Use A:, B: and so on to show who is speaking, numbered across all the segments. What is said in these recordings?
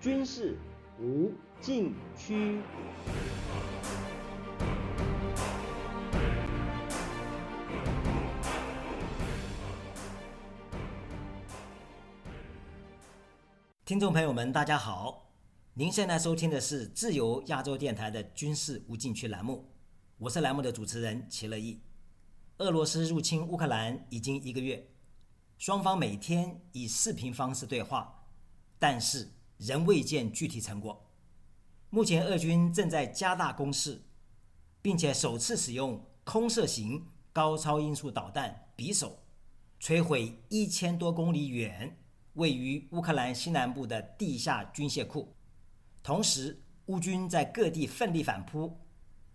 A: 军事无禁区。
B: 听众朋友们，大家好，您现在收听的是自由亚洲电台的军事无禁区栏目，我是栏目的主持人齐乐意。俄罗斯入侵乌克兰已经一个月，双方每天以视频方式对话，但是仍未见具体成果。目前，俄军正在加大攻势，并且首次使用空射型高超音速导弹“匕首”，摧毁一千多公里远。位于乌克兰西南部的地下军械库，同时乌军在各地奋力反扑，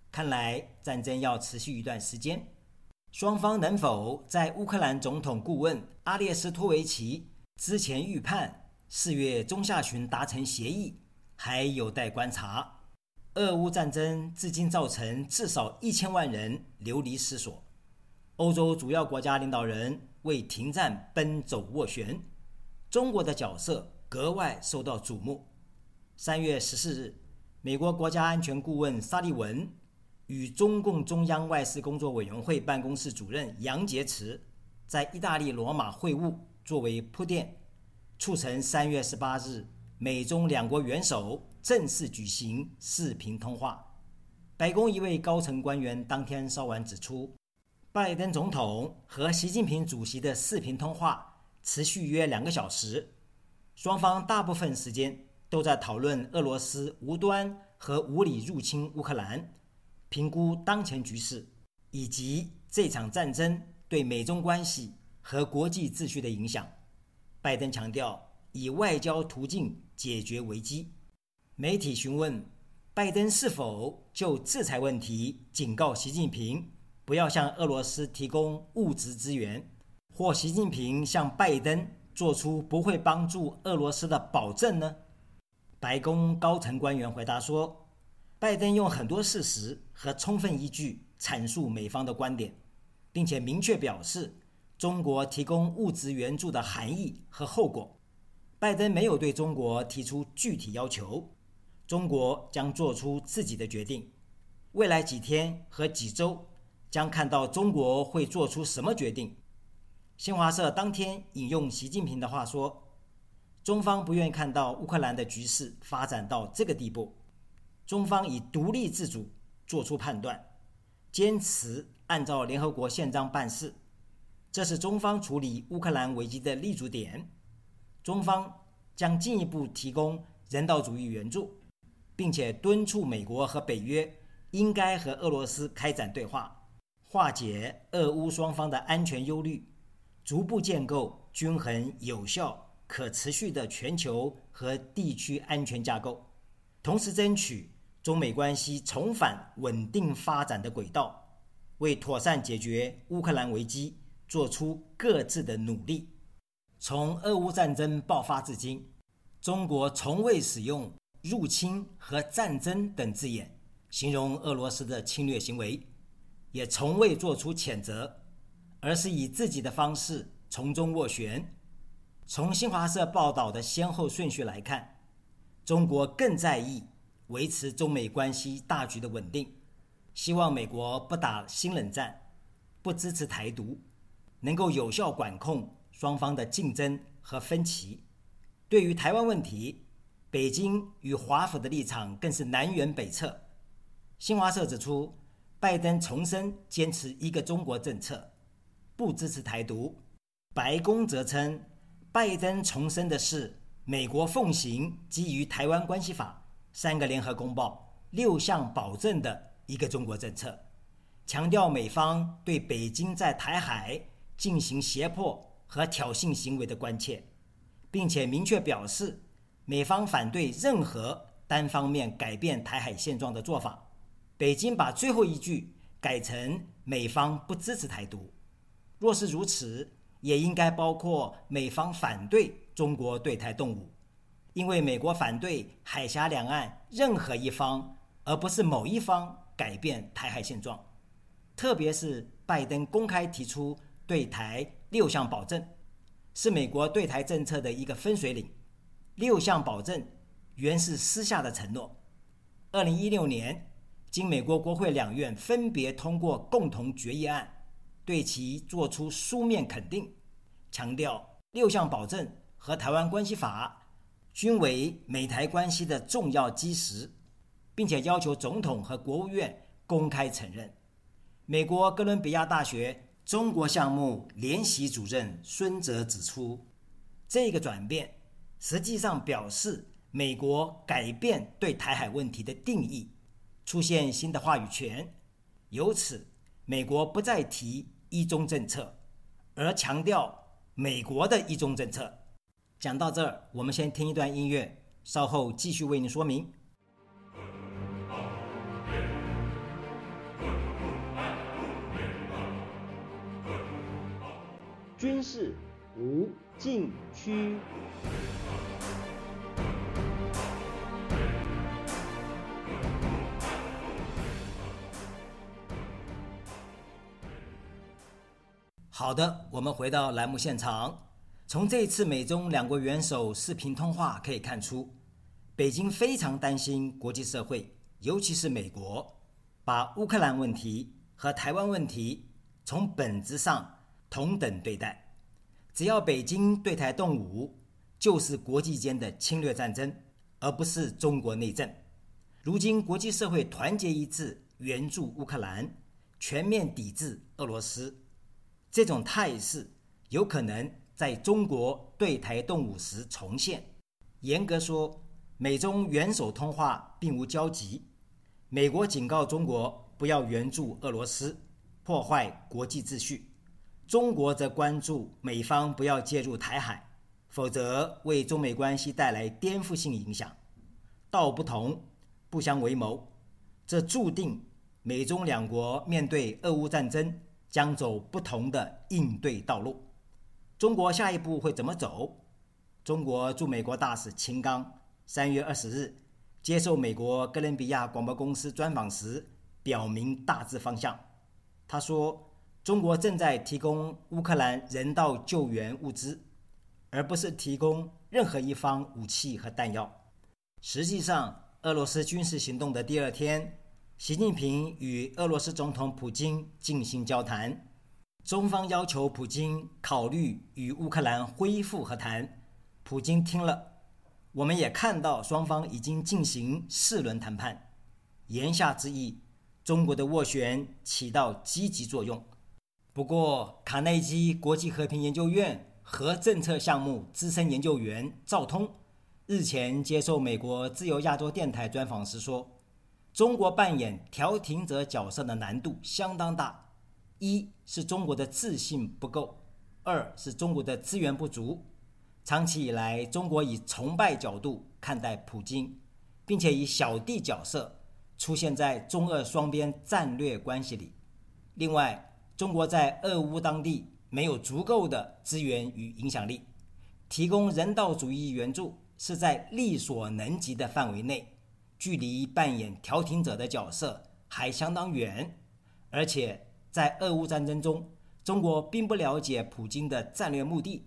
B: 看来战争要持续一段时间。双方能否在乌克兰总统顾问阿列斯托维奇之前预判四月中下旬达成协议，还有待观察。俄乌战争至今造成至少一千万人流离失所，欧洲主要国家领导人为停战奔走斡旋。中国的角色格外受到瞩目。三月十四日，美国国家安全顾问沙利文与中共中央外事工作委员会办公室主任杨洁篪在意大利罗马会晤，作为铺垫，促成三月十八日美中两国元首正式举行视频通话。白宫一位高层官员当天稍晚指出，拜登总统和习近平主席的视频通话。持续约两个小时，双方大部分时间都在讨论俄罗斯无端和无理入侵乌克兰，评估当前局势以及这场战争对美中关系和国际秩序的影响。拜登强调以外交途径解决危机。媒体询问拜登是否就制裁问题警告习近平不要向俄罗斯提供物质资源。或习近平向拜登做出不会帮助俄罗斯的保证呢？白宫高层官员回答说，拜登用很多事实和充分依据阐述美方的观点，并且明确表示中国提供物质援助的含义和后果。拜登没有对中国提出具体要求，中国将做出自己的决定。未来几天和几周将看到中国会做出什么决定。新华社当天引用习近平的话说：“中方不愿看到乌克兰的局势发展到这个地步，中方以独立自主作出判断，坚持按照联合国宪章办事，这是中方处理乌克兰危机的立足点。中方将进一步提供人道主义援助，并且敦促美国和北约应该和俄罗斯开展对话，化解俄乌双方的安全忧虑。”逐步建构均衡、有效、可持续的全球和地区安全架构，同时争取中美关系重返稳定发展的轨道，为妥善解决乌克兰危机做出各自的努力。从俄乌战争爆发至今，中国从未使用“入侵”和“战争”等字眼形容俄罗斯的侵略行为，也从未做出谴责。而是以自己的方式从中斡旋。从新华社报道的先后顺序来看，中国更在意维持中美关系大局的稳定，希望美国不打新冷战，不支持台独，能够有效管控双方的竞争和分歧。对于台湾问题，北京与华府的立场更是南辕北辙。新华社指出，拜登重申坚持一个中国政策。不支持台独，白宫则称，拜登重申的是美国奉行基于《台湾关系法》、三个联合公报、六项保证的一个中国政策，强调美方对北京在台海进行胁迫和挑衅行为的关切，并且明确表示，美方反对任何单方面改变台海现状的做法。北京把最后一句改成美方不支持台独。若是如此，也应该包括美方反对中国对台动武，因为美国反对海峡两岸任何一方，而不是某一方改变台海现状。特别是拜登公开提出对台六项保证，是美国对台政策的一个分水岭。六项保证原是私下的承诺。二零一六年，经美国国会两院分别通过共同决议案，对其作出书面肯定，强调六项保证和台湾关系法均为美台关系的重要基石，并且要求总统和国务院公开承认。美国哥伦比亚大学中国项目联席主任孙哲指出，这个转变。实际上表示，美国改变对台海问题的定义，出现新的话语权。由此，美国不再提一中政策，而强调美国的一中政策。讲到这儿，我们先听一段音乐，稍后继续为您说明。
A: 军事无禁区。
B: 好的，我们回到栏目现场。从这次美中两国元首视频通话可以看出，北京非常担心国际社会，尤其是美国，把乌克兰问题和台湾问题从本质上同等对待。只要北京对台动武，就是国际间的侵略战争，而不是中国内政。如今国际社会团结一致，援助乌克兰，全面抵制俄罗斯。这种态势有可能在中国对台动武时重现。严格说，美中元首通话并无交集。美国警告中国不要援助俄罗斯，破坏国际秩序；中国则关注美方不要介入台海，否则为中美关系带来颠覆性影响。道不同不相为谋，这注定美中两国面对俄乌战争。将走不同的应对道路。中国下一步会怎么走？中国驻美国大使秦刚三月二十日接受美国哥伦比亚广播公司专访时，表明大致方向。他说：“中国正在提供乌克兰人道救援物资，而不是提供任何一方武器和弹药。”实际上，俄罗斯军事行动的第二天。习近平与俄罗斯总统普京进行交谈，中方要求普京考虑与乌克兰恢复和谈。普京听了，我们也看到双方已经进行四轮谈判。言下之意，中国的斡旋起到积极作用。不过，卡内基国际和平研究院核政策项目资深研究员赵通日前接受美国自由亚洲电台专访时说。中国扮演调停者角色的难度相当大，一是中国的自信不够，二是中国的资源不足。长期以来，中国以崇拜角度看待普京，并且以小弟角色出现在中俄双边战略关系里。另外，中国在俄乌当地没有足够的资源与影响力，提供人道主义援助是在力所能及的范围内。距离扮演调停者的角色还相当远，而且在俄乌战争中，中国并不了解普京的战略目的，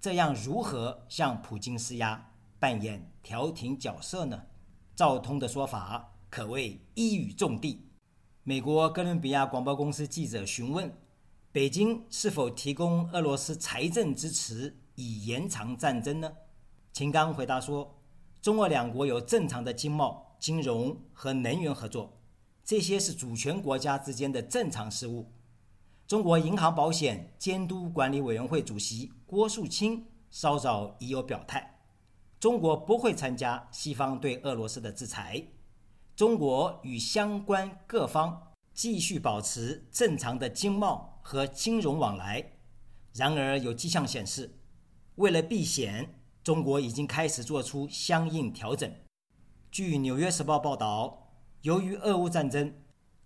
B: 这样如何向普京施压、扮演调停角色呢？赵通的说法可谓一语中的。美国哥伦比亚广播公司记者询问北京是否提供俄罗斯财政支持以延长战争呢？秦刚回答说，中俄两国有正常的经贸。金融和能源合作，这些是主权国家之间的正常事务。中国银行保险监督管理委员会主席郭树清稍早已有表态：中国不会参加西方对俄罗斯的制裁。中国与相关各方继续保持正常的经贸和金融往来。然而，有迹象显示，为了避险，中国已经开始做出相应调整。据《纽约时报》报道，由于俄乌战争，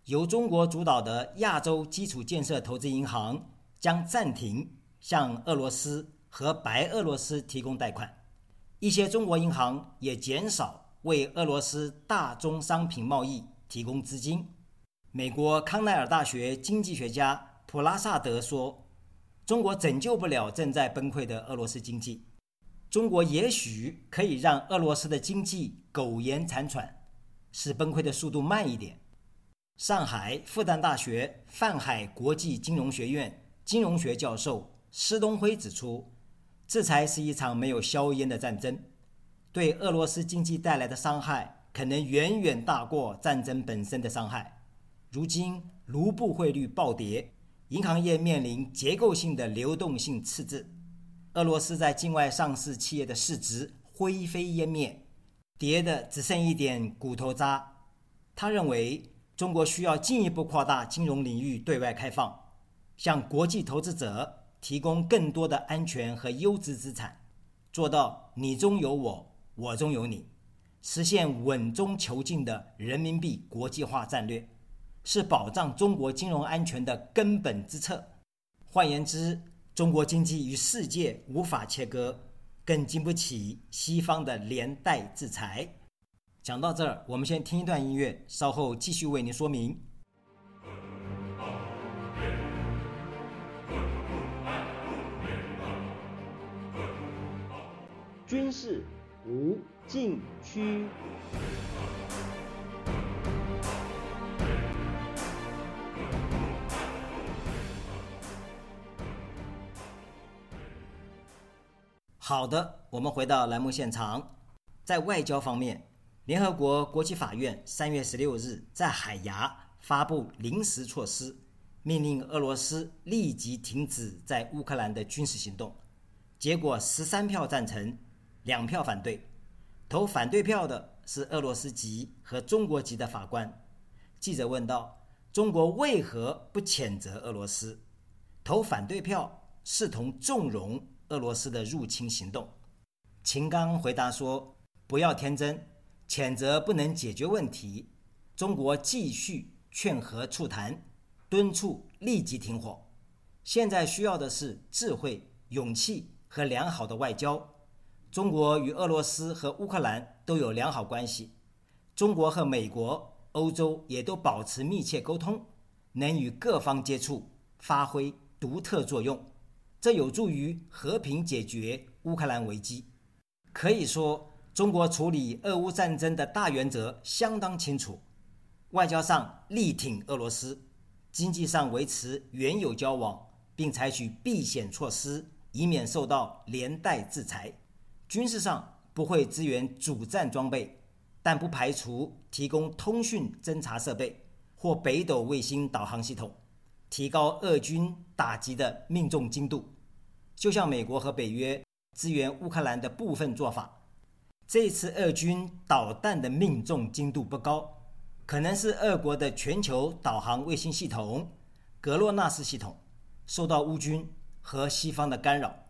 B: 由中国主导的亚洲基础建设投资银行将暂停向俄罗斯和白俄罗斯提供贷款，一些中国银行也减少为俄罗斯大宗商品贸易提供资金。美国康奈尔大学经济学家普拉萨德说：“中国拯救不了正在崩溃的俄罗斯经济。”中国也许可以让俄罗斯的经济苟延残喘，使崩溃的速度慢一点。上海复旦大学泛海国际金融学院金融学教授施东辉指出，制裁是一场没有硝烟的战争，对俄罗斯经济带来的伤害可能远远大过战争本身的伤害。如今卢布汇率暴跌，银行业面临结构性的流动性赤字。俄罗斯在境外上市企业的市值灰飞烟灭，跌的只剩一点骨头渣。他认为，中国需要进一步扩大金融领域对外开放，向国际投资者提供更多的安全和优质资产，做到你中有我，我中有你，实现稳中求进的人民币国际化战略，是保障中国金融安全的根本之策。换言之，中国经济与世界无法切割，更经不起西方的连带制裁。讲到这儿，我们先听一段音乐，稍后继续为您说明。
A: 军事无禁区。
B: 好的，我们回到栏目现场。在外交方面，联合国国际法院三月十六日在海牙发布临时措施，命令俄罗斯立即停止在乌克兰的军事行动。结果十三票赞成，两票反对。投反对票的是俄罗斯籍和中国籍的法官。记者问道：“中国为何不谴责俄罗斯？”投反对票视同纵容。俄罗斯的入侵行动，秦刚回答说：“不要天真，谴责不能解决问题。中国继续劝和促谈，敦促立即停火。现在需要的是智慧、勇气和良好的外交。中国与俄罗斯和乌克兰都有良好关系，中国和美国、欧洲也都保持密切沟通，能与各方接触，发挥独特作用。”这有助于和平解决乌克兰危机。可以说，中国处理俄乌战争的大原则相当清楚：外交上力挺俄罗斯，经济上维持原有交往，并采取避险措施，以免受到连带制裁；军事上不会支援主战装备，但不排除提供通讯侦察设备或北斗卫星导航系统。提高俄军打击的命中精度，就像美国和北约支援乌克兰的部分做法。这次俄军导弹的命中精度不高，可能是俄国的全球导航卫星系统格洛纳斯系统受到乌军和西方的干扰，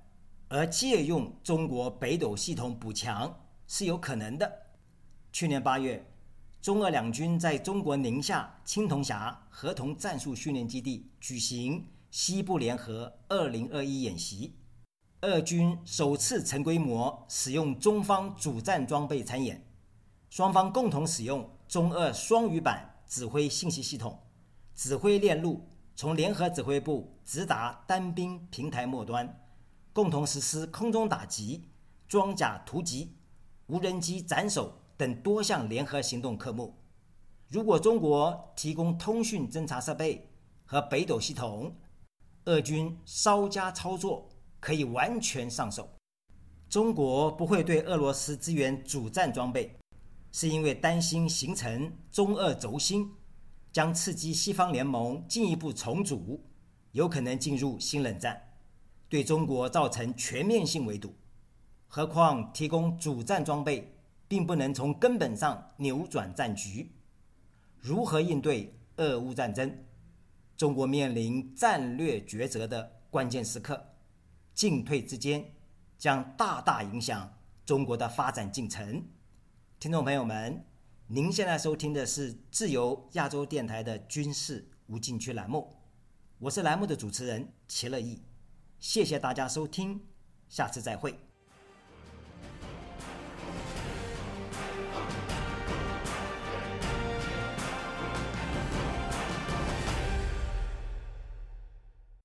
B: 而借用中国北斗系统补强是有可能的。去年八月。中俄两军在中国宁夏青铜峡合同战术训练基地举行西部联合二零二一演习，俄军首次成规模使用中方主战装备参演，双方共同使用中俄双语版指挥信息系统，指挥链路从联合指挥部直达单兵平台末端，共同实施空中打击、装甲突击、无人机斩首。等多项联合行动科目，如果中国提供通讯侦察设备和北斗系统，俄军稍加操作可以完全上手。中国不会对俄罗斯支援主战装备，是因为担心形成中俄轴心，将刺激西方联盟进一步重组，有可能进入新冷战，对中国造成全面性围堵。何况提供主战装备。并不能从根本上扭转战局。如何应对俄乌战争？中国面临战略抉择的关键时刻，进退之间将大大影响中国的发展进程。听众朋友们，您现在收听的是自由亚洲电台的军事无禁区栏目，我是栏目的主持人齐乐意，谢谢大家收听，下次再会。